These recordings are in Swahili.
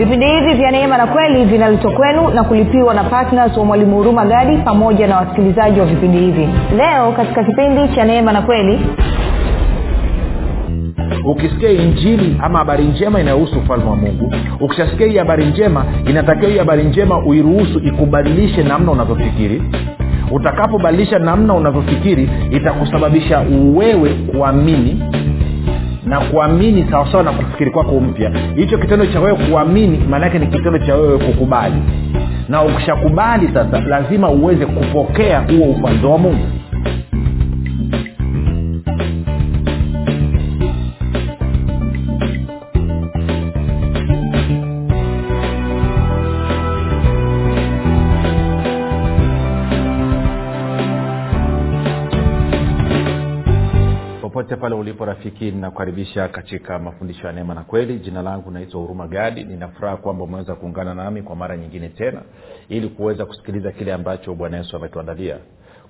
vipindi hivi vya neema na kweli vinaletwa kwenu na kulipiwa na ptns wa mwalimu huruma gadi pamoja na wasikilizaji wa vipindi hivi. Leo katika kipindi cha neema na kweli. Ukisikia injili ama habari njema inayohusu ufalme wa mungu ukishasikia hii habari njema inatakiwa hii habari njema uiruhusu ikubadilishe namna unavyofikiri. Utakapobadilisha namna unavyofikiri itakusababisha wewe kuamini na kuamini sawasawa na kufikiri kwako mpya. Hicho kitendo cha wewe kuamini maanaake ni kitendo cha wewe kukubali. Na ukishakubali sasa lazima uweze kupokea huo upanzo wa mungu popote pale ulipo rafiki ninakukaribisha katika mafundisho ya neema na kweli. Jina langu naitwa huruma gadi. Ninafuraha kwamba umeweza kuungana nami kwa mara nyingine tena ili kuweza kusikiliza kile ambacho bwana yesu ametuandalia.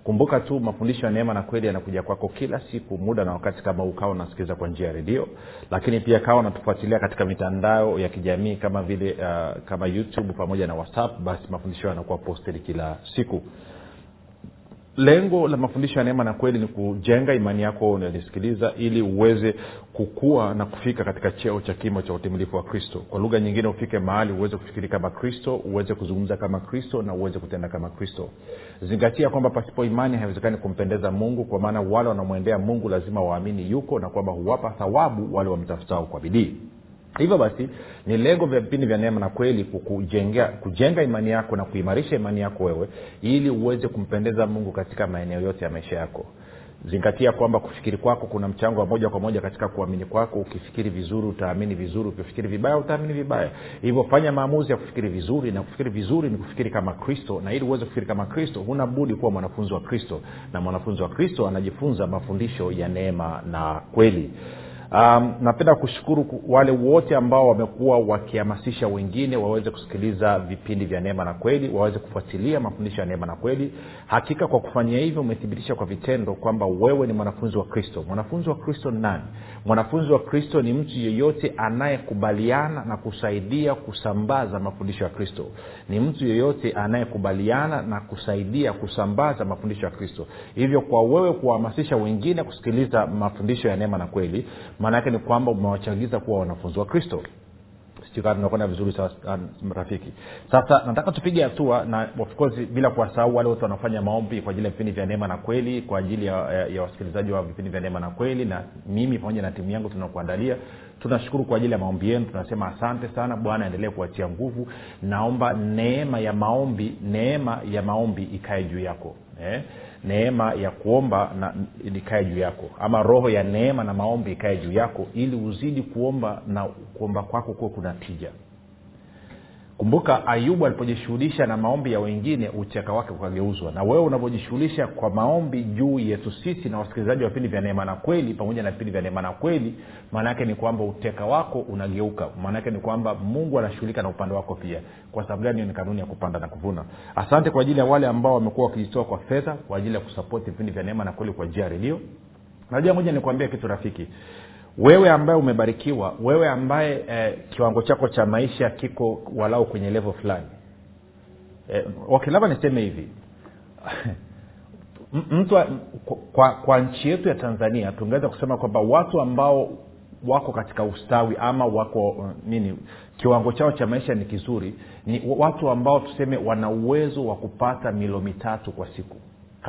Kumbuka tu mafundisho ya neema na kweli yanakuja kwako kila siku muda na wakati kama ukawa unasikiliza kwa njia ya redio. Lakini pia kawa unatufuatilia katika mitandao ya kijamii kama vile uh, kama youtube pamoja na whatsapp basi mafundisho yanakuwa posted kila siku lengo la mafundisho ya neema na kweli ni kujenga imani yako unalisikiliza ili uweze kukua na kufika katika cheo cha kimo cha utimilifu wa kristo. Kwa lugha nyingine ufike mahali uweze kufikiri kama kristo uweze kuzungumza kama kristo na uweze kutenda kama kristo. Zingatia kwamba pasipo imani haiwezekani kumpendeza mungu kwa maana wale wanamwendea mungu lazima waamini yuko na kwamba huwapa thawabu wale wamtafutao kwa bidii hivyo basi ni lengo vya vipindi vya neema na kweli kukujengea kujenga imani yako na kuimarisha imani yako wewe ili uweze kumpendeza mungu katika maeneo yote ya maisha yako. Zingatia kwamba kufikiri kwako kuna mchango wa moja kwa moja katika kuamini kwako. Ukifikiri vizuri utaamini vizuri. Ukifikiri vibaya utaamini vibaya. Hivyo fanya maamuzi ya kufikiri vizuri na kufikiri vizuri ni kufikiri kama kristo. Na ili uweze kufikiri kama kristo huna budi kuwa mwanafunzi wa kristo. Na mwanafunzi wa kristo anajifunza mafundisho ya neema na kweli um, napenda kushukuru wale wote ambao wamekuwa wakihamasisha wengine waweze kusikiliza vipindi vya neema na kweli waweze kufuatilia mafundisho ya neema na kweli. Hakika kwa kufanya hivyo umethibitisha kwa vitendo kwamba wewe ni mwanafunzi wa kristo. Mwanafunzi wa kristo ni nani? Mwanafunzi wa kristo ni mtu yeyote anayekubaliana na kusaidia kusambaza mafundisho ya kristo. Ni mtu yeyote anayekubaliana na kusaidia kusambaza mafundisho ya kristo. Hivyo kwa wewe kuwahamasisha wengine kusikiliza mafundisho ya neema na kweli maana yake ni kwamba umewachagiza kuwa wanafunzi wa kristo. Tunakwenda vizuri sasa rafiki. Sasa nataka tupige hatua na of course bila kuwasahau wale wote wanafanya maombi kwa ajili ya vipindi vya neema na kweli kwa ajili ya, ya, ya wasikilizaji wa vipindi vya neema na kweli na mimi pamoja na timu yangu tunakuandalia. Tunashukuru kwa ajili ya maombi yenu. Tunasema asante sana. Bwana aendelee kuachia nguvu. Naomba neema ya maombi neema ya maombi ikae juu yako eh? Neema ya kuomba na ikae juu yako. Ama roho ya neema na maombi ikae juu yako ili uzidi kuomba na kuomba kwako kuwe kuna tija kumbuka ayubu alipojishughulisha na maombi ya wengine ucheka wake ukageuzwa. Na wewe unavyojishughulisha kwa maombi juu yetu sisi na wasikilizaji wa vipindi vya neema na kweli pamoja na vipindi vya neema na kweli maanaake ni kwamba uteka wako unageuka. Maanaake ni kwamba mungu anashughulika na upande wako pia. Kwa sababu gani? Ni kanuni ya kupanda na kuvuna. Asante kwa ajili ya wale ambao wamekuwa wakijitoa kwa fedha kwa ajili ya kusapoti vipindi vya neema na kweli kwa njia ya redio. Najua moja nikuambia kitu rafiki wewe ambaye umebarikiwa wewe ambaye eh, kiwango chako cha maisha kiko walau kwenye levo fulani. Eh, okay labda niseme hivi. Mtu kwa, kwa nchi yetu ya tanzania tungeweza kusema kwamba watu ambao wako katika ustawi ama wako nini kiwango chao cha maisha ni kizuri ni watu ambao tuseme wana uwezo wa kupata milo mitatu kwa siku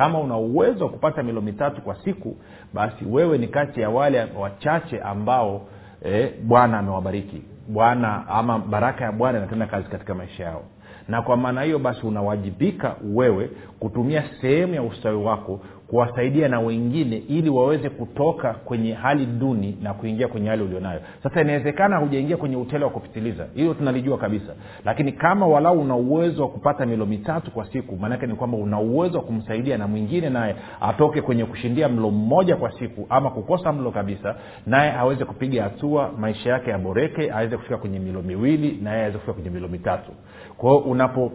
kama una uwezo wa kupata milo mitatu kwa siku basi wewe ni kati ya wale wachache ambao eh, bwana amewabariki. Bwana ama baraka ya bwana inatenda kazi katika maisha yao na kwa maana hiyo basi unawajibika wewe kutumia sehemu ya ustawi wako kuwasaidia na wengine ili waweze kutoka kwenye hali duni na kuingia kwenye hali ulionayo. Sasa inawezekana hujaingia kwenye utele wa kupitiliza. Hilo tunalijua kabisa. Lakini kama walau una uwezo wa kupata milo mitatu kwa siku maanake ni kwamba una uwezo wa kumsaidia na mwingine naye atoke kwenye kushindia mlo mmoja kwa siku ama kukosa mlo kabisa naye aweze kupiga hatua maisha yake yaboreke aweze kufika kwenye milo miwili naye aweze kufika kwenye milo mitatu. Kwa hiyo unapo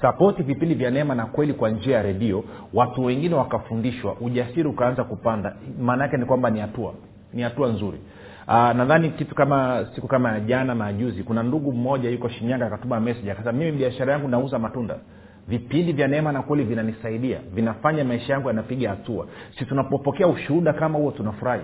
sapoti vipindi vya neema na kweli kwa njia ya redio watu wengine wakafundishwa ujasiri ukaanza kupanda. Maana yake ni kwamba ni hatua ni hatua nzuri. Uh, nadhani kitu kama siku kama jana majuzi kuna ndugu mmoja yuko shinyanga akatuma message akasema mimi biashara yangu nauza matunda. Vipindi vya neema na kweli vinanisaidia vinafanya maisha yangu yanapiga hatua. Si tunapopokea ushuhuda kama huo tunafurahi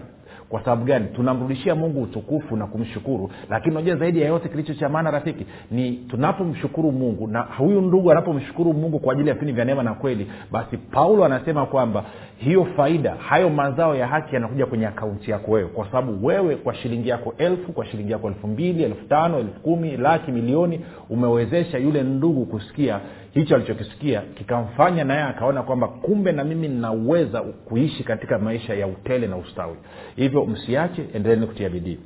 kwa sababu gani? Tunamrudishia mungu utukufu na kumshukuru. Lakini unajua zaidi ya yote kilicho cha maana rafiki ni tunapomshukuru mungu na huyu ndugu anapomshukuru mungu kwa ajili ya vipindi vya neema na kweli basi paulo anasema kwamba hiyo faida hayo mazao ya haki yanakuja kwenye akaunti yako wewe. Kwa sababu wewe kwa shilingi yako elfu kwa shilingi yako elfu mbili elfu tano elfu kumi laki milioni umewezesha yule ndugu kusikia hicho alichokisikia kikamfanya naye akaona kwamba kumbe na mimi ninaweza kuishi katika maisha ya utele na ustawi. Hivyo msiache endeleni kutia bidii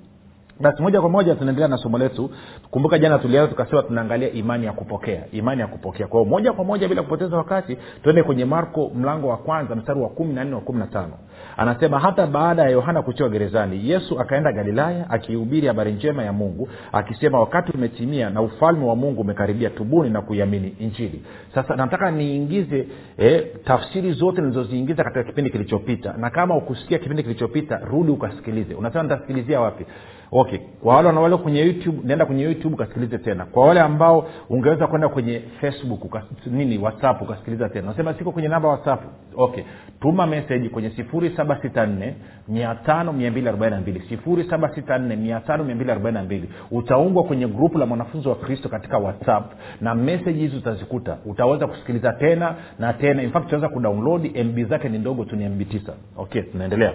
basi moja kwa moja tunaendelea na somo letu. Kumbuka jana tulianza tukasema tunaangalia imani ya kupokea imani ya kupokea. Kwa hiyo moja kwa moja bila kupoteza wakati tuende kwenye marko mlango wa kwanza mstari wa kumi na nne wa kumi na tano. Anasema hata baada ya yohana kutiwa gerezani yesu akaenda galilaya akihubiri habari njema ya mungu akisema wakati umetimia na ufalme wa mungu umekaribia tubuni na kuiamini injili sasa nataka niingize eh, tafsiri zote nilizoziingiza katika kipindi kilichopita. Na kama ukusikia kipindi kilichopita rudi ukasikilize. Unasema nitasikilizia wapi okay. Kwa wale wanawale kwenye youtube naenda kwenye youtube ukasikilize tena. Kwa wale ambao ungeweza kwenda kwenye facebook ukas, nini whatsapp ukasikiliza tena. Unasema siko kwenye namba whatsapp. Okay. Tuma meseji kwenye sifuri saba sita nne mia tano mia mbili arobaini na mbili. sifuri saba sita nne mia tano mia mbili arobaini na mbili. Utaungwa kwenye grupu la mwanafunzi wa kristo katika whatsapp na meseji hizi utazikuta. Utaweza kusikiliza tena na tena. In fact utaweza kudownload mb zake ni ndogo tu ni mb tisa. Okay. Tunaendelea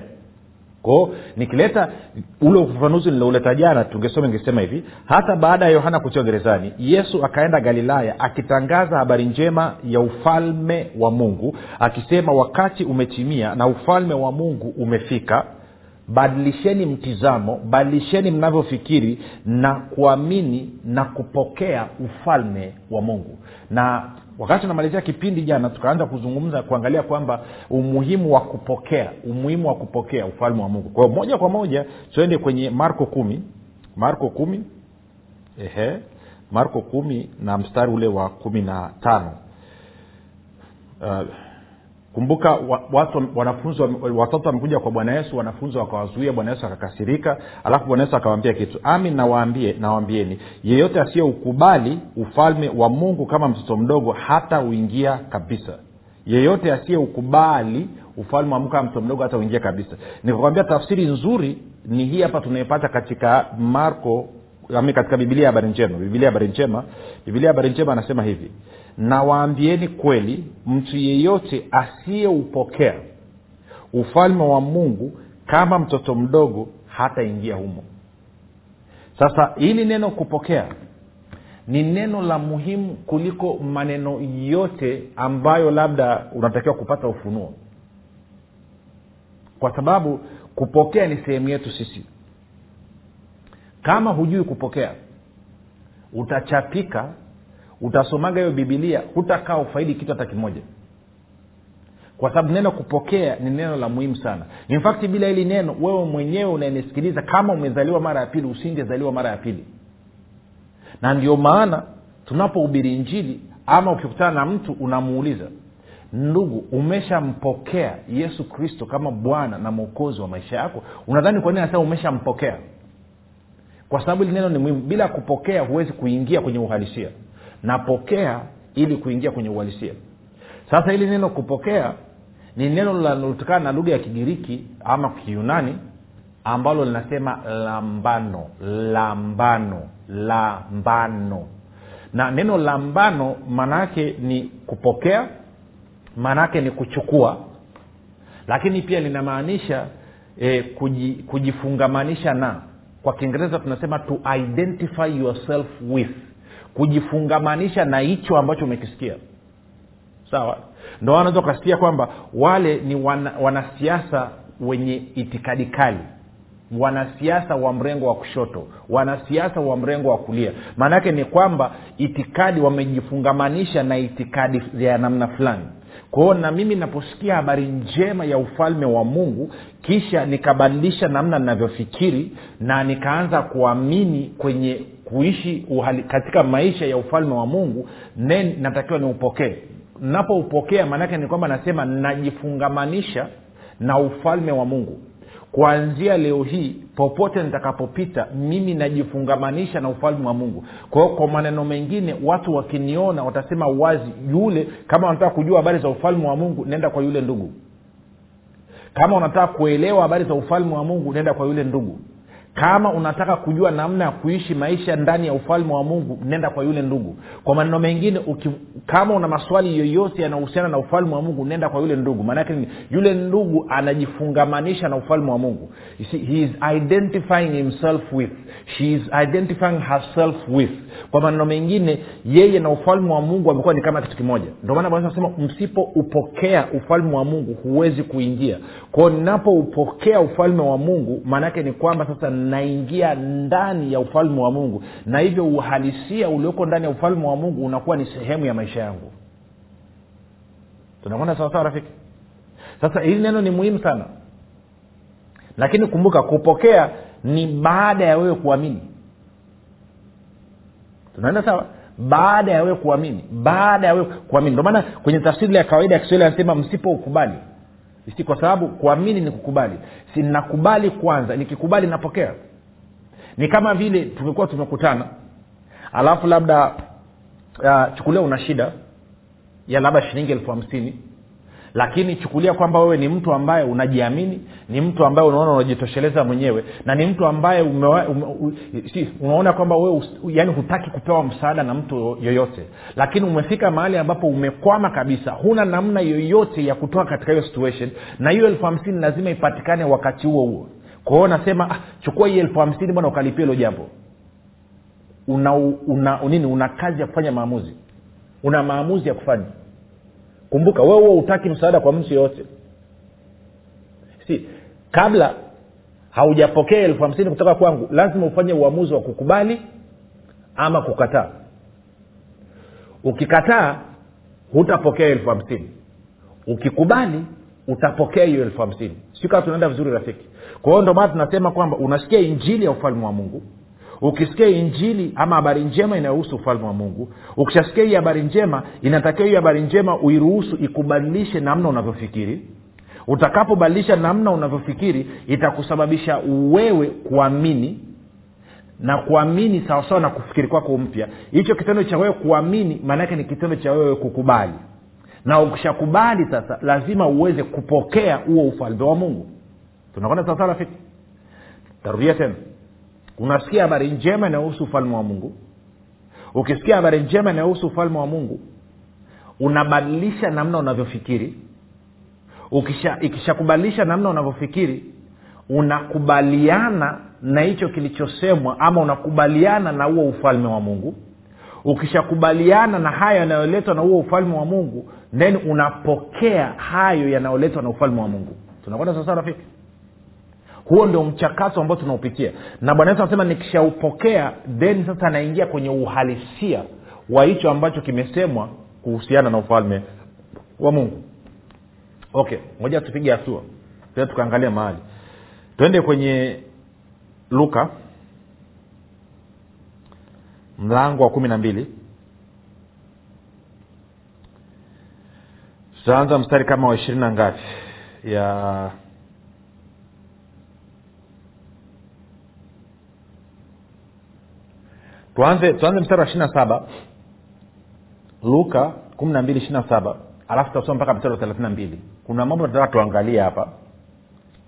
kwao nikileta ule ufafanuzi nilouleta jana tungesoma ingesema hivi. Hata baada ya yohana kutiwa gerezani yesu akaenda galilaya akitangaza habari njema ya ufalme wa mungu akisema wakati umetimia na ufalme wa mungu umefika badilisheni mtizamo badilisheni mnavyofikiri na kuamini na kupokea ufalme wa mungu. Na wakati tunamalizia kipindi jana tukaanza kuzungumza kuangalia kwamba umuhimu wa kupokea umuhimu wa kupokea ufalme wa mungu. Kwa hiyo moja kwa moja tuende kwenye marko kumi. Marko kumi. Ehe. Marko kumi na mstari ule wa kumi na tano. Uh, kumbuka watu wanafunzi watoto wamekuja kwa bwana yesu wanafunzi wakawazuia bwana yesu akakasirika alafu bwana yesu akawambia kitu. Ami nawaambie nawaambieni yeyote asiyeukubali ufalme wa mungu kama mtoto mdogo hata uingia kabisa. Yeyote asiyeukubali ufalme wa mungu kama mtoto mdogo hata uingia kabisa. Nikakwambia tafsiri nzuri ni hii hapa tunaipata katika marko katika bibilia habari njema. Bibilia habari njema bibilia habari njema anasema hivi nawaambieni kweli mtu yeyote asiyeupokea ufalme wa mungu kama mtoto mdogo hataingia humo. Sasa hili neno kupokea ni neno la muhimu kuliko maneno yote ambayo labda unatakiwa kupata ufunuo. Kwa sababu kupokea ni sehemu yetu sisi. Kama hujui kupokea utachapika utasomaga hiyo bibilia hutakaa ufaidi kitu hata kimoja. Kwa sababu neno kupokea ni neno la muhimu sana. In fact bila hili neno wewe mwenyewe unanisikiliza kama umezaliwa mara ya pili usingezaliwa mara ya pili. Na ndio maana tunapohubiri injili ama ukikutana na mtu unamuuliza ndugu umeshampokea yesu kristo kama bwana na mwokozi wa maisha yako? Unadhani kwa nini anasema umeshampokea? Kwa sababu hili neno ni muhimu. Bila kupokea huwezi kuingia kwenye uhalisia napokea ili kuingia kwenye uhalisia. Sasa hili neno kupokea ni neno linalotokana na lugha ya kigiriki ama kiyunani ambalo linasema lambano lambano lambano. Na neno lambano maana yake ni kupokea maana yake ni kuchukua lakini pia linamaanisha e, kuji, kujifungamanisha na. Kwa kiingereza tunasema to identify yourself with kujifungamanisha na hicho ambacho umekisikia. Sawa? Ndo wanaweza ukasikia kwamba wale ni wana, wanasiasa wenye itikadi kali. Wanasiasa wa mrengo wa kushoto. Wanasiasa wa mrengo wa kulia. Maanaake ni kwamba itikadi wamejifungamanisha na itikadi ya namna fulani. Kwao na mimi naposikia habari njema ya ufalme wa mungu kisha nikabadilisha namna ninavyofikiri na nikaanza kuamini kwenye kuishi uhali, katika maisha ya ufalme wa mungu nen natakiwa niupokee. Napoupokea maanaake ni kwamba nasema najifungamanisha na ufalme wa mungu. Kuanzia leo hii popote nitakapopita mimi najifungamanisha na ufalme wa mungu. Kwa kwa maneno mengine watu wakiniona watasema wazi yule kama wanataka kujua habari za ufalme wa mungu nenda kwa yule ndugu. Kama unataka kuelewa habari za ufalme wa mungu nenda kwa yule ndugu kama unataka kujua namna ya kuishi maisha ndani ya ufalme wa mungu nenda kwa yule ndugu. Kwa maneno mengine uki, kama una maswali yoyote yanahusiana na ufalme wa mungu nenda kwa yule ndugu. Maanake nini? Yule ndugu anajifungamanisha na ufalme wa mungu. He is identifying himself with. She is identifying herself with. Kwa maneno mengine yeye na ufalme wa mungu amekuwa ni kama kitu kimoja. Ndio maana bwana anasema msipoupokea ufalme wa mungu huwezi kuingia. Kwao ninapoupokea ufalme wa mungu maanaake ni kwamba sasa naingia ndani ya ufalme wa mungu. Na hivyo uhalisia ulioko ndani ya ufalme wa mungu unakuwa ni sehemu ya maisha yangu. Tunakwenda sawasawa rafiki? Sasa hili neno ni muhimu sana. Lakini kumbuka kupokea ni baada ya wewe kuamini. Tunaenda sawa? Baada ya wewe kuamini. Baada ya wewe kuamini. Ndio maana kwenye tafsiri ya kawaida ya kiswahili anasema msipoukubali si kwa sababu kuamini ni kukubali. Si nakubali kwanza nikikubali napokea. Ni kama vile tumekuwa tumekutana. Alafu labda uh, chukulia una shida ya labda shilingi elfu hamsini lakini chukulia kwamba wewe ni mtu ambaye unajiamini ni mtu ambaye unaona unajitosheleza mwenyewe na ni mtu ambaye umewa, ume, u, si, unaona kwamba wewe yani hutaki kupewa msaada na mtu yoyote. Lakini umefika mahali ambapo umekwama kabisa huna namna yoyote ya kutoka katika hiyo situation na hiyo elfu hamsini lazima ipatikane wakati huo huo. Kwa hiyo nasema ah, chukua hii elfu hamsini bwana ukalipia hilo jambo. Una, una nini una kazi ya kufanya maamuzi. Una maamuzi ya kufanya kumbuka wewe huo hutaki msaada kwa mtu yoyote. Si kabla haujapokea elfu hamsini kutoka kwangu lazima ufanye uamuzi wa kukubali ama kukataa. Ukikataa hutapokea elfu hamsini. Ukikubali utapokea hiyo elfu hamsini. Sio kaa tunaenda vizuri rafiki. Kwa hiyo ndio maana tunasema kwamba unasikia injili ya ufalme wa mungu ukisikia injili ama habari njema inayohusu ufalme wa mungu ukishasikia hii habari njema inatakiwa hii habari njema uiruhusu ikubadilishe namna unavyofikiri. Utakapobadilisha namna unavyofikiri itakusababisha wewe kuamini na kuamini sawasawa na kufikiri kwako mpya. Hicho kitendo cha wewe kuamini maanaake ni kitendo cha wewe kukubali. Na ukishakubali sasa lazima uweze kupokea huo ufalme wa mungu. Tunakwenda sawasawa rafiki? Tarudia tena unasikia habari njema inayohusu ufalme wa mungu? Ukisikia habari njema inayohusu ufalme wa mungu unabadilisha namna unavyofikiri. Ikishakubadilisha namna unavyofikiri unakubaliana na hicho kilichosemwa ama unakubaliana na huo ufalme wa mungu. Ukishakubaliana na hayo yanayoletwa na huo ufalme wa mungu then unapokea hayo yanayoletwa na ufalme wa mungu. Tunakwenda sasa rafiki huo ndio mchakato ambao tunaupitia. Na bwana yesu anasema nikishaupokea then sasa anaingia kwenye uhalisia wa hicho ambacho kimesemwa kuhusiana na ufalme wa mungu. Okay moja tupige hatua. Tena tukaangalia mahali. Twende kwenye luka mlango wa kumi na mbili. Tutaanza mstari kama wa ishirini na ngapi? Ya tuanze tuanze mstari wa ishiri na saba. Luka kumi na mbili ishiri na saba. Alafu tutasoma mpaka mstari wa thelathini na mbili. Kuna mambo tunataka tuangalie hapa.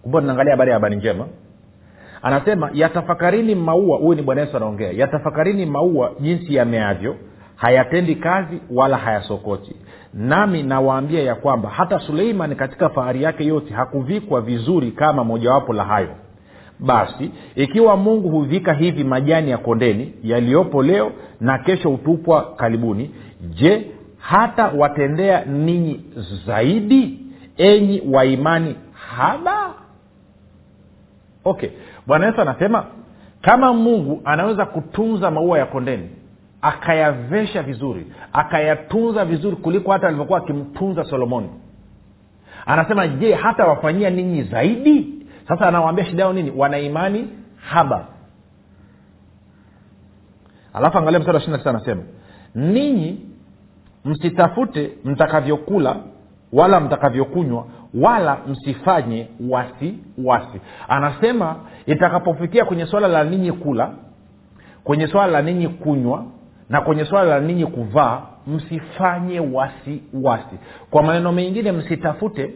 Kumbuka tunaangalia habari ya habari njema. Anasema yatafakarini maua huyu ni bwana yesu anaongea yatafakarini maua jinsi yameavyo hayatendi kazi wala hayasokoti. Nami nawaambia ya kwamba hata suleiman katika fahari yake yote hakuvikwa vizuri kama mojawapo la hayo basi ikiwa mungu huvika hivi majani ya kondeni yaliyopo leo na kesho hutupwa karibuni je hata watendea ninyi zaidi enyi wa imani haba? Okay bwana yesu anasema kama mungu anaweza kutunza maua ya kondeni akayavesha vizuri akayatunza vizuri kuliko hata alivyokuwa akimtunza solomoni anasema je hata wafanyia ninyi zaidi sasa anawaambia shida yao nini? Wana imani haba. Alafu angalia mstari wa ishiri na tisa anasema ninyi msitafute mtakavyokula wala mtakavyokunywa wala msifanye wasi wasi anasema itakapofikia kwenye swala la ninyi kula kwenye swala la ninyi kunywa na kwenye swala la ninyi kuvaa msifanye wasi wasi kwa maneno mengine msitafute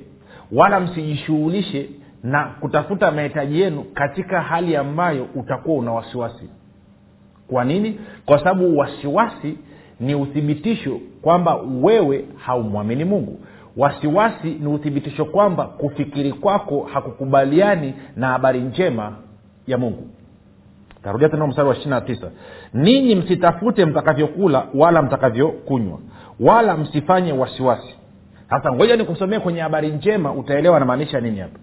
wala msijishughulishe na kutafuta mahitaji yenu katika hali ambayo utakuwa una wasiwasi. Kwa nini? Kwa sababu wasiwasi ni uthibitisho kwamba wewe haumwamini mungu. Wasiwasi ni uthibitisho kwamba kufikiri kwako hakukubaliani na habari njema ya mungu. Tarudia tena mstari wa ishiri tisa. Ninyi msitafute mtakavyokula wala mtakavyokunywa wala msifanye wasiwasi. Sasa ngoja nikusomee kwenye habari njema utaelewa namaanisha nini hapa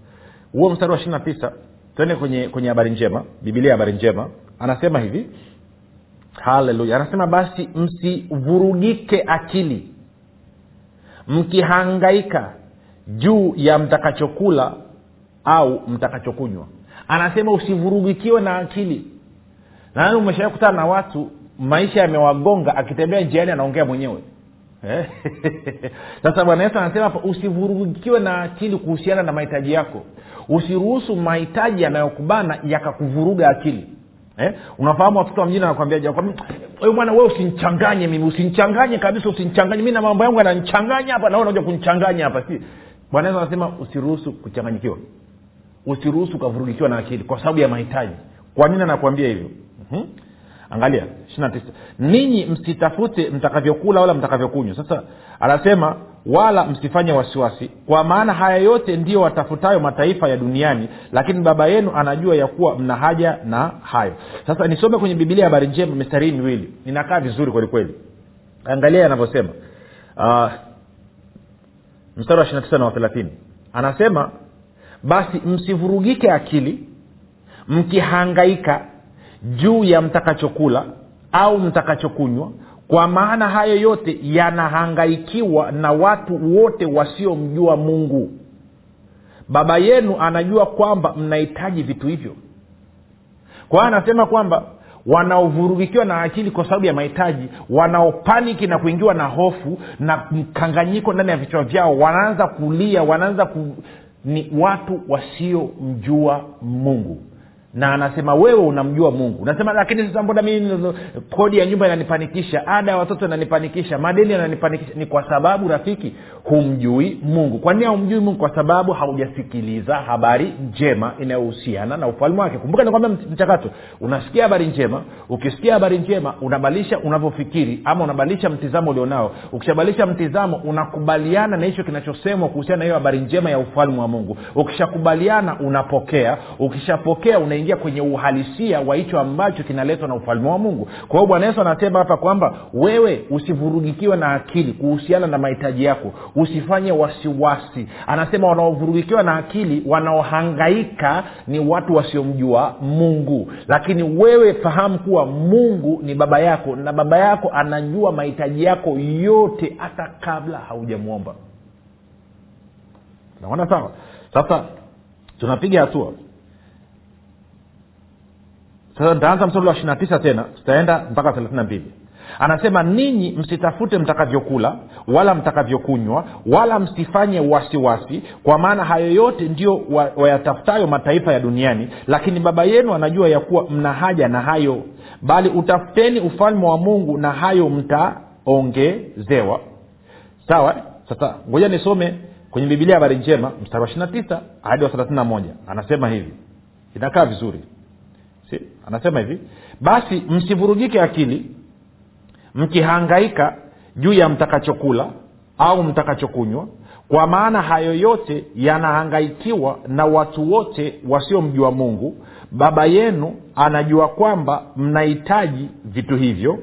huo mstari wa ishiri tisa twende kwenye kwenye habari njema bibilia habari njema. Anasema hivi haleluya. Anasema basi msivurugike akili mkihangaika juu ya mtakachokula au mtakachokunywa. Anasema usivurugikiwe na akili. Nani umeshawai kutana na watu maisha yamewagonga akitembea njiani anaongea mwenyewe. Sasa bwana yesu anasema hapa usivurugikiwe na akili kuhusiana na mahitaji yako usiruhusu mahitaji yanayokubana yakakuvuruga akili. Eh? unafahamu watoto wa mjini anakwambia bwana we usinichanganye mimi usinichanganye kabisa usinichanganye. Mi na mambo yangu yananichanganya hapa nawe unaja kunichanganya hapa. Si. Bwana anasema usiruhusu kuchanganyikiwa. Usiruhusu ukavurugikiwa na akili kwa sababu ya mahitaji. Kwa nini anakuambia hivyo? Mm-hmm angalia ishirina tisa. Ninyi msitafute mtakavyokula wala mtakavyokunywa. Sasa anasema wala msifanye wasiwasi. Kwa maana haya yote ndiyo watafutayo mataifa ya duniani lakini baba yenu anajua ya kuwa mna haja na hayo. Sasa nisome kwenye bibilia habari njema mistari hii miwili. Inakaa vizuri kwelikweli angalia anavyosema uh, mstari wa ishirina tisa na wa thelathini. Anasema basi msivurugike akili mkihangaika juu ya mtakachokula au mtakachokunywa kwa maana hayo yote yanahangaikiwa na watu wote wasiomjua mungu. Baba yenu anajua kwamba mnahitaji vitu hivyo. Kwa hiyo anasema kwamba wanaovurugikiwa na akili kwa sababu ya mahitaji wanaopaniki na kuingiwa na hofu na mkanganyiko ndani ya vichwa vyao wanaanza kulia wanaanza ku... ni watu wasiomjua mungu na anasema wewe unamjua mungu. Unasema lakini sasa mbona mii kodi ya nyumba inanipanikisha ada ya watoto inanipanikisha madeni yananipanikisha? Ni kwa sababu rafiki humjui mungu. Kwa nini haumjui mungu? Kwa sababu haujasikiliza habari njema inayohusiana na ufalme wake. Kumbuka nikwambia mchakato. Unasikia habari njema ukisikia habari njema unabadilisha unavyofikiri ama unabadilisha mtizamo ulionao. Ukishabadilisha mtizamo unakubaliana na hicho kinachosemwa kuhusiana na hiyo habari njema ya ufalme wa mungu. Ukishakubaliana unapokea. Ukishapokea una unaingia kwenye uhalisia wa hicho ambacho kinaletwa na ufalme wa mungu. Kwa hiyo bwana yesu anasema hapa kwamba wewe usivurugikiwe na akili kuhusiana na mahitaji yako. Usifanye wasiwasi. Anasema wanaovurugikiwa na akili wanaohangaika ni watu wasiomjua mungu. Lakini wewe fahamu kuwa mungu ni baba yako na baba yako anajua mahitaji yako yote hata kabla haujamwomba. Naona sawa? Sasa tunapiga hatua sasa mstari wa ishirina tisa tena. Tutaenda mpaka thelathini na mbili. Anasema ninyi msitafute mtakavyokula wala mtakavyokunywa wala msifanye wasiwasi kwa maana hayo yote ndio wayatafutayo mataifa ya duniani. Lakini baba yenu anajua ya kuwa mna haja na hayo. Bali utafuteni ufalme wa mungu na hayo mtaongezewa. Sawa sasa ngoja nisome kwenye bibilia habari njema mstari wa ishirina tisa hadi wa thelathini na moja. Anasema hivi. Inakaa vizuri si? anasema hivi basi msivurugike akili mkihangaika juu ya mtakachokula au mtakachokunywa kwa maana hayo yote yanahangaikiwa na watu wote wasiomjua mungu. Baba yenu anajua kwamba mnahitaji vitu hivyo.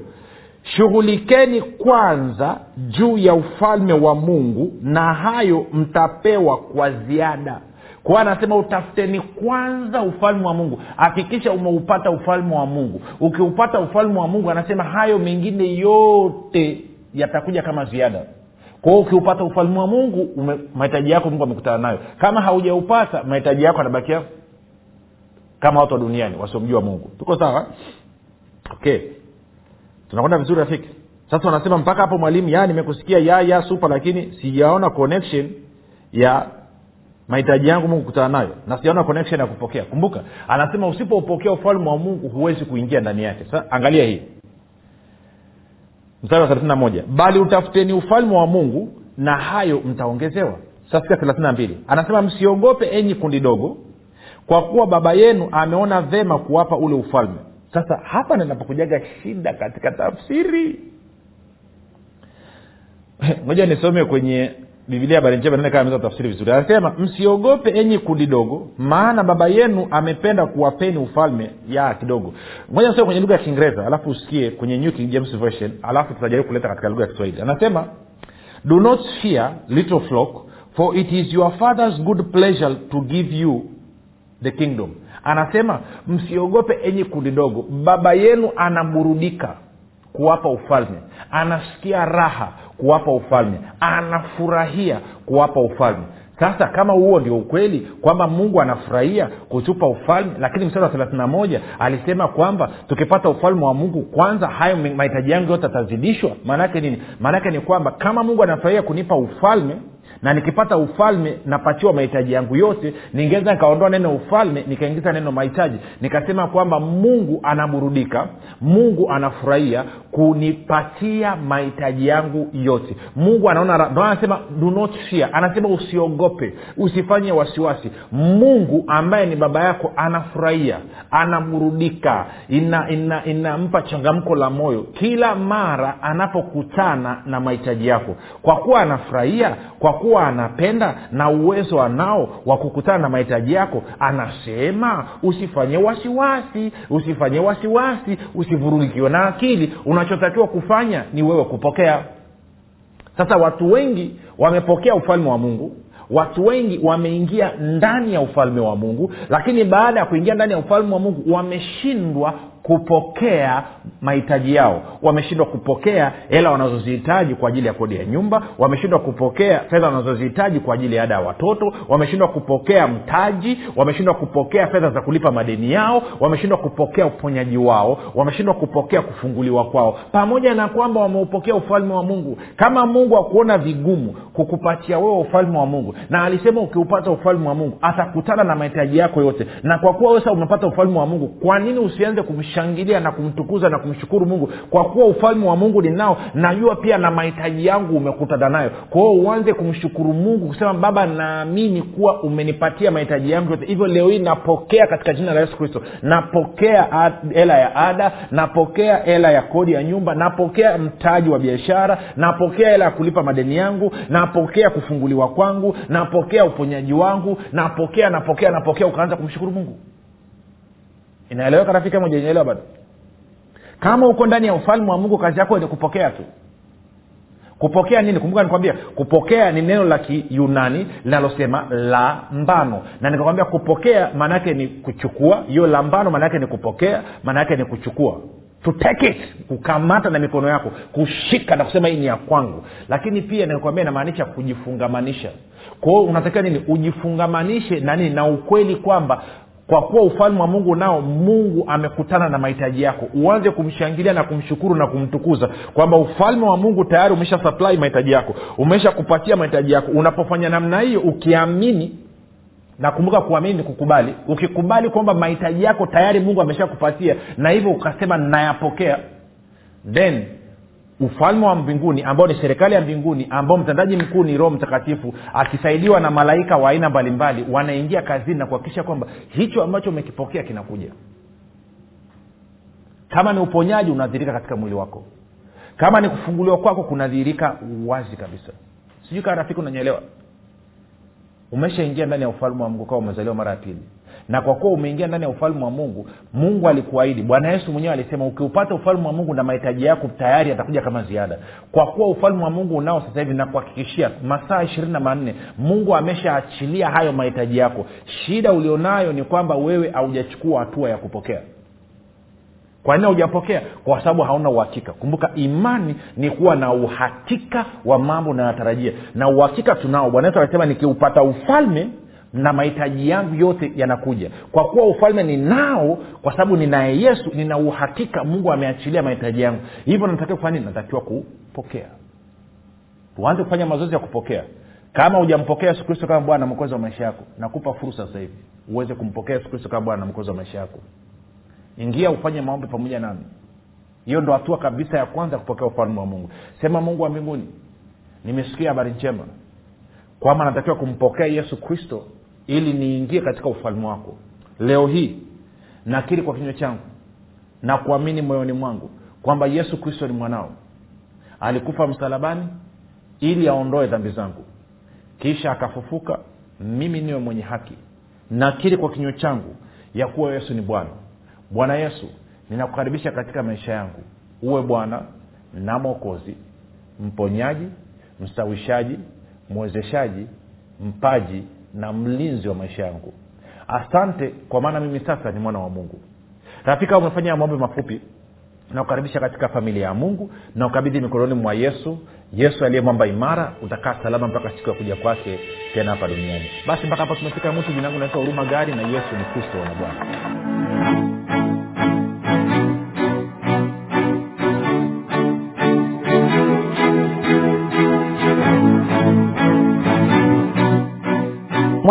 Shughulikeni kwanza juu ya ufalme wa mungu na hayo mtapewa kwa ziada kwa anasema utafuteni kwanza ufalme wa mungu. Hakikisha umeupata ufalme wa mungu. Ukiupata ufalme wa mungu anasema hayo mengine yote yatakuja kama ziada. Kwao ukiupata ufalme wa mungu mahitaji yako mungu amekutana nayo. Kama haujaupata mahitaji yako anabakia kama watu wa duniani wasiomjua mungu. Tuko sawa? Okay. Tunakwenda vizuri rafiki? Sasa wanasema mpaka hapo mwalimu ya nimekusikia ya ya supa lakini sijaona connection ya mahitaji yangu mungu kutana nayo. Na sijaona connection ya kupokea. Kumbuka anasema usipoupokea ufalme wa mungu huwezi kuingia ndani yake. Sasa angalia hii. Mstari wa thelathini moja. Bali utafuteni ufalme wa mungu na hayo mtaongezewa. Sasa thelathini na mbili. Anasema msiogope enyi kundi dogo kwa kuwa baba yenu ameona vema kuwapa ule ufalme. Sasa hapa ninapokujaga shida katika tafsiri. Moja nisome kwenye bibilia habari njema tafsiri vizuri. Anasema msiogope enyi kundi dogo maana baba yenu amependa kuwapeni ufalme ya kidogo. Moja nisome kwenye lugha ya kiingereza alafu usikie kwenye new king james version alafu tutajaribu kuleta katika lugha ya kiswahili. Anasema do not fear little flock for it is your father's good pleasure to give you the kingdom. Anasema msiogope enyi kundi dogo baba yenu anaburudika kuwapa ufalme. Anasikia raha kuwapa ufalme. Anafurahia kuwapa ufalme. Sasa kama huo ndio ukweli kwamba mungu anafurahia kutupa ufalme lakini mstari wa thelathini moja alisema kwamba tukipata ufalme wa mungu kwanza hayo mahitaji yangu yote atazidishwa maanaake nini? Maanaake ni kwamba kama mungu anafurahia kunipa ufalme na nikipata ufalme napatiwa mahitaji yangu yote. Ningeweza nikaondoa neno ufalme nikaingiza neno mahitaji. Nikasema kwamba mungu anaburudika mungu anafurahia kunipatia mahitaji yangu yote. Mungu anaona anasema do not fear. Anasema usiogope usifanye wasiwasi. Mungu ambaye ni baba yako anafurahia anaburudika inampa ina, ina changamko la moyo kila mara anapokutana na mahitaji yako. Kwa kuwa anafurahia kwa kuwa anapenda na uwezo anao wa kukutana na mahitaji yako anasema usifanye wasiwasi usifanye wasiwasi usivurugikiwe na akili. Unachotakiwa kufanya ni wewe kupokea. Sasa watu wengi wamepokea ufalme wa mungu watu wengi wameingia ndani ya ufalme wa mungu lakini baada ya kuingia ndani ya ufalme wa mungu wameshindwa kupokea mahitaji yao. Wameshindwa kupokea hela wanazozihitaji kwa ajili ya kodi ya nyumba wameshindwa kupokea fedha wanazozihitaji kwa ajili ya ada ya watoto wameshindwa kupokea mtaji wameshindwa kupokea fedha za kulipa madeni yao wameshindwa kupokea uponyaji wao wameshindwa kupokea kufunguliwa kwao. Pamoja na kwamba wameupokea ufalme wa mungu kama mungu akuona vigumu kukupatia wewe ufalme wa mungu na alisema ukiupata ufalme wa mungu atakutana na mahitaji yako yote. Na kwa kuwa wewe umepata ufalme wa mungu kwa nini usianze kumshangilia na kumtukuza na kumshukuru mungu. Kwa kuwa ufalme wa mungu ninao najua pia na mahitaji yangu umekutana nayo. Kwa hiyo uanze kumshukuru mungu kusema baba naamini kuwa umenipatia mahitaji yangu yote. Hivyo leo hii napokea katika jina la yesu kristo. Napokea hela ya ada napokea hela ya kodi ya nyumba napokea mtaji wa biashara napokea hela ya kulipa madeni yangu napokea kufunguliwa kwangu napokea uponyaji wangu napokea napokea napokea. Ukaanza kumshukuru mungu inaeleweka rafiki inaelewa bado? Kama uko ndani ya ufalme wa mungu kazi yako ni kupokea tu. Kupokea nini? Kumbuka nikwambia kupokea ni neno la kiyunani linalosema lambano na nikakwambia kupokea maana yake ni kuchukua. Hiyo lambano maana yake ni kupokea maana yake ni kuchukua. To take it kukamata na mikono yako kushika na kusema hii ni ya kwangu. Lakini pia nikakwambia inamaanisha kujifungamanisha. Kwao unatakiwa nini? Ujifungamanishe na nini? Na ukweli kwamba kwa kuwa ufalme wa mungu nao mungu amekutana na mahitaji yako. Uanze kumshangilia na kumshukuru na kumtukuza kwamba ufalme wa mungu tayari umesha supply mahitaji yako umesha kupatia mahitaji yako. Unapofanya namna hiyo ukiamini nakumbuka kuamini ni kukubali. Ukikubali kwamba mahitaji yako tayari mungu ameshakupatia na hivyo ukasema nayapokea then ufalme wa mbinguni ambao ni serikali ya mbinguni ambao mtendaji mkuu ni roho mtakatifu akisaidiwa na malaika wa aina mbalimbali wanaingia kazini na kuhakikisha kwamba hicho ambacho umekipokea kinakuja. Kama ni uponyaji unadhirika katika mwili wako. Kama ni kufunguliwa kwako kunadhihirika wazi kabisa. Sijui kaa rafiki unanyelewa umeshaingia ndani ya ufalme wa mungu kawa umezaliwa mara ya pili na kwa kuwa umeingia ndani ya ufalme wa mungu mungu alikuahidi. Bwana yesu mwenyewe alisema ukiupata ufalme wa mungu na mahitaji yako tayari atakuja kama ziada. Kwa kuwa ufalme wa mungu unao sasa hivi nakuhakikishia masaa ishirini na manne mungu ameshaachilia hayo mahitaji yako. Shida ulionayo ni kwamba wewe haujachukua hatua ya kupokea. Kwa nini haujapokea? Kwa sababu hauna uhakika. Kumbuka imani ni kuwa na uhakika wa mambo unayotarajia. Na uhakika tunao. Bwana yesu alisema nikiupata ufalme na mahitaji yangu yote yanakuja. Kwa kuwa ufalme ninao kwa sababu ninaye yesu nina uhakika mungu ameachilia mahitaji yangu. Hivyo natakiwa kufanya nini? Natakiwa kupokea. Tuanze kufanya mazoezi ya kupokea. Kama hujampokea yesu kristo kama bwana na mwokozi wa maisha yako nakupa fursa sasa hivi uweze kumpokea yesu kristo kama bwana na mwokozi wa maisha yako. Ingia ufanye maombi pamoja nami. Hiyo ndo hatua kabisa ya kwanza kupokea ufalme wa mungu. Sema mungu wa mbinguni nimesikia habari njema. Kwamba natakiwa kumpokea yesu kristo ili niingie katika ufalme wako. Leo hii nakiri kwa kinywa changu na kuamini moyoni mwangu kwamba yesu kristo ni mwanao. Alikufa msalabani ili aondoe dhambi zangu. Kisha akafufuka mimi niwe mwenye haki. Nakiri kwa kinywa changu ya kuwa yesu ni bwana. Bwana yesu ninakukaribisha katika maisha yangu. Uwe bwana na mwokozi mponyaji mstawishaji mwezeshaji mpaji na mlinzi wa maisha yangu. Asante kwa maana mimi sasa ni mwana wa mungu. Rafika umefanya maombi mafupi. Nakukaribisha katika familia ya mungu. Na ukabidhi mikononi mwa yesu. Yesu aliye mwamba imara utakaa salama mpaka siku ya kuja kwake tena hapa duniani. Basi mpaka hapa tumefika mwisho. Jinangu naitwa huruma gari na yesu ni kristo na bwana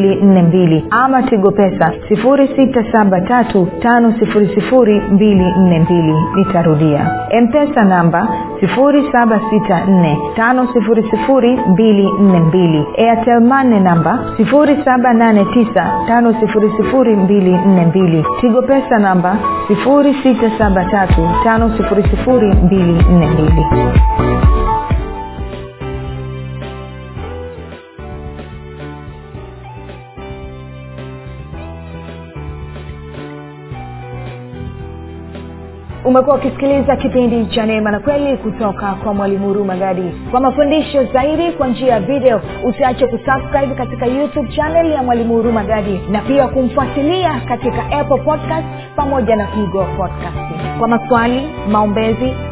7895242 ama tigo pesa 6735242 nitarudia. Mpesa namba 7645242 airtelmane namba 7895242 tigo pesa namba 6735242 umekuwa ukisikiliza kipindi cha neema na kweli kutoka kwa mwalimu huruma gadi. Kwa mafundisho zaidi kwa njia ya video usiache kusubscribe katika youtube channel ya mwalimu huruma gadi na pia kumfuatilia katika apple podcast pamoja na google podcast kwa maswali maombezi